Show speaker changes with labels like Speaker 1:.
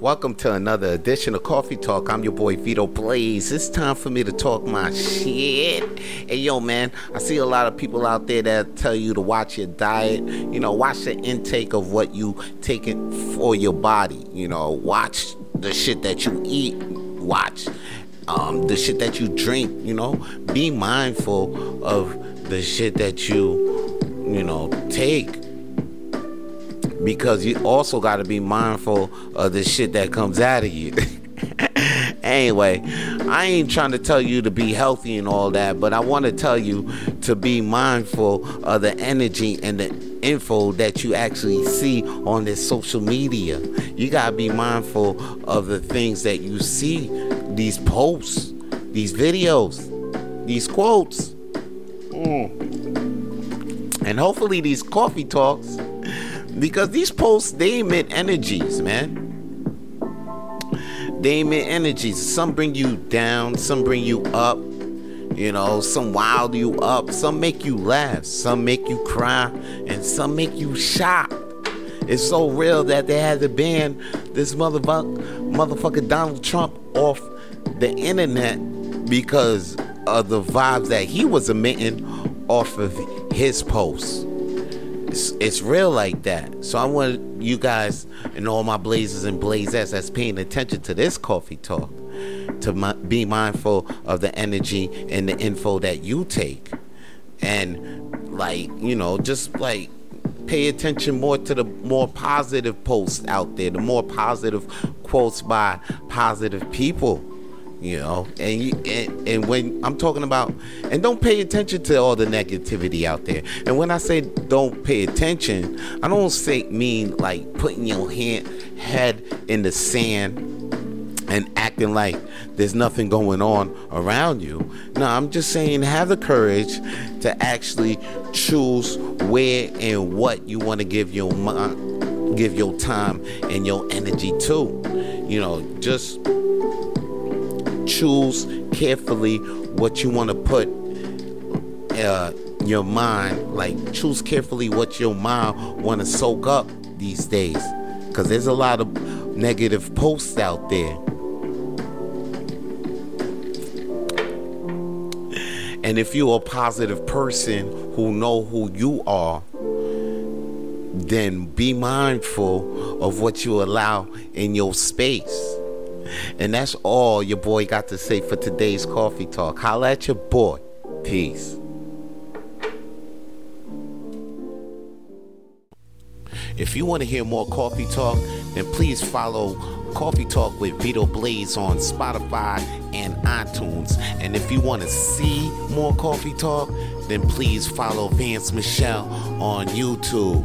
Speaker 1: Welcome to another edition of Coffee Talk. I'm your boy Vito Blaze. It's time for me to talk my shit. Hey, yo, man, I see a lot of people out there that tell you to watch your diet. You know, watch the intake of what you taking for your body. You know, watch the shit that you eat. Watch um, the shit that you drink. You know, be mindful of the shit that you, you know, take because you also got to be mindful of the shit that comes out of you. anyway, I ain't trying to tell you to be healthy and all that, but I want to tell you to be mindful of the energy and the info that you actually see on this social media. You got to be mindful of the things that you see, these posts, these videos, these quotes. Mm. And hopefully, these coffee talks because these posts they emit energies, man. They emit energies. Some bring you down, some bring you up. You know, some wild you up, some make you laugh, some make you cry, and some make you shocked. It's so real that they had to ban this motherfucker, motherfucker Donald Trump off the internet because of the vibes that he was emitting off of his posts. It's, it's real like that. So I want you guys and all my blazers and blazers that's paying attention to this coffee talk to mi- be mindful of the energy and the info that you take. And like, you know, just like pay attention more to the more positive posts out there, the more positive quotes by positive people you know and, you, and and when i'm talking about and don't pay attention to all the negativity out there. And when i say don't pay attention i don't say mean like putting your hand head in the sand and acting like there's nothing going on around you. No i'm just saying have the courage to actually choose where and what you want to give your give your time and your energy to. You know just choose carefully what you want to put uh, your mind like choose carefully what your mind want to soak up these days. Because there's a lot of negative posts out there. And if you're a positive person who know who you are then be mindful of what you allow in your space and that's all your boy got to say for today's coffee talk. Holla at your boy. Peace. If you want to hear more coffee talk, then please follow Coffee Talk with Vito Blaze on Spotify and iTunes. And if you want to see more coffee talk, then please follow Vance Michelle on YouTube.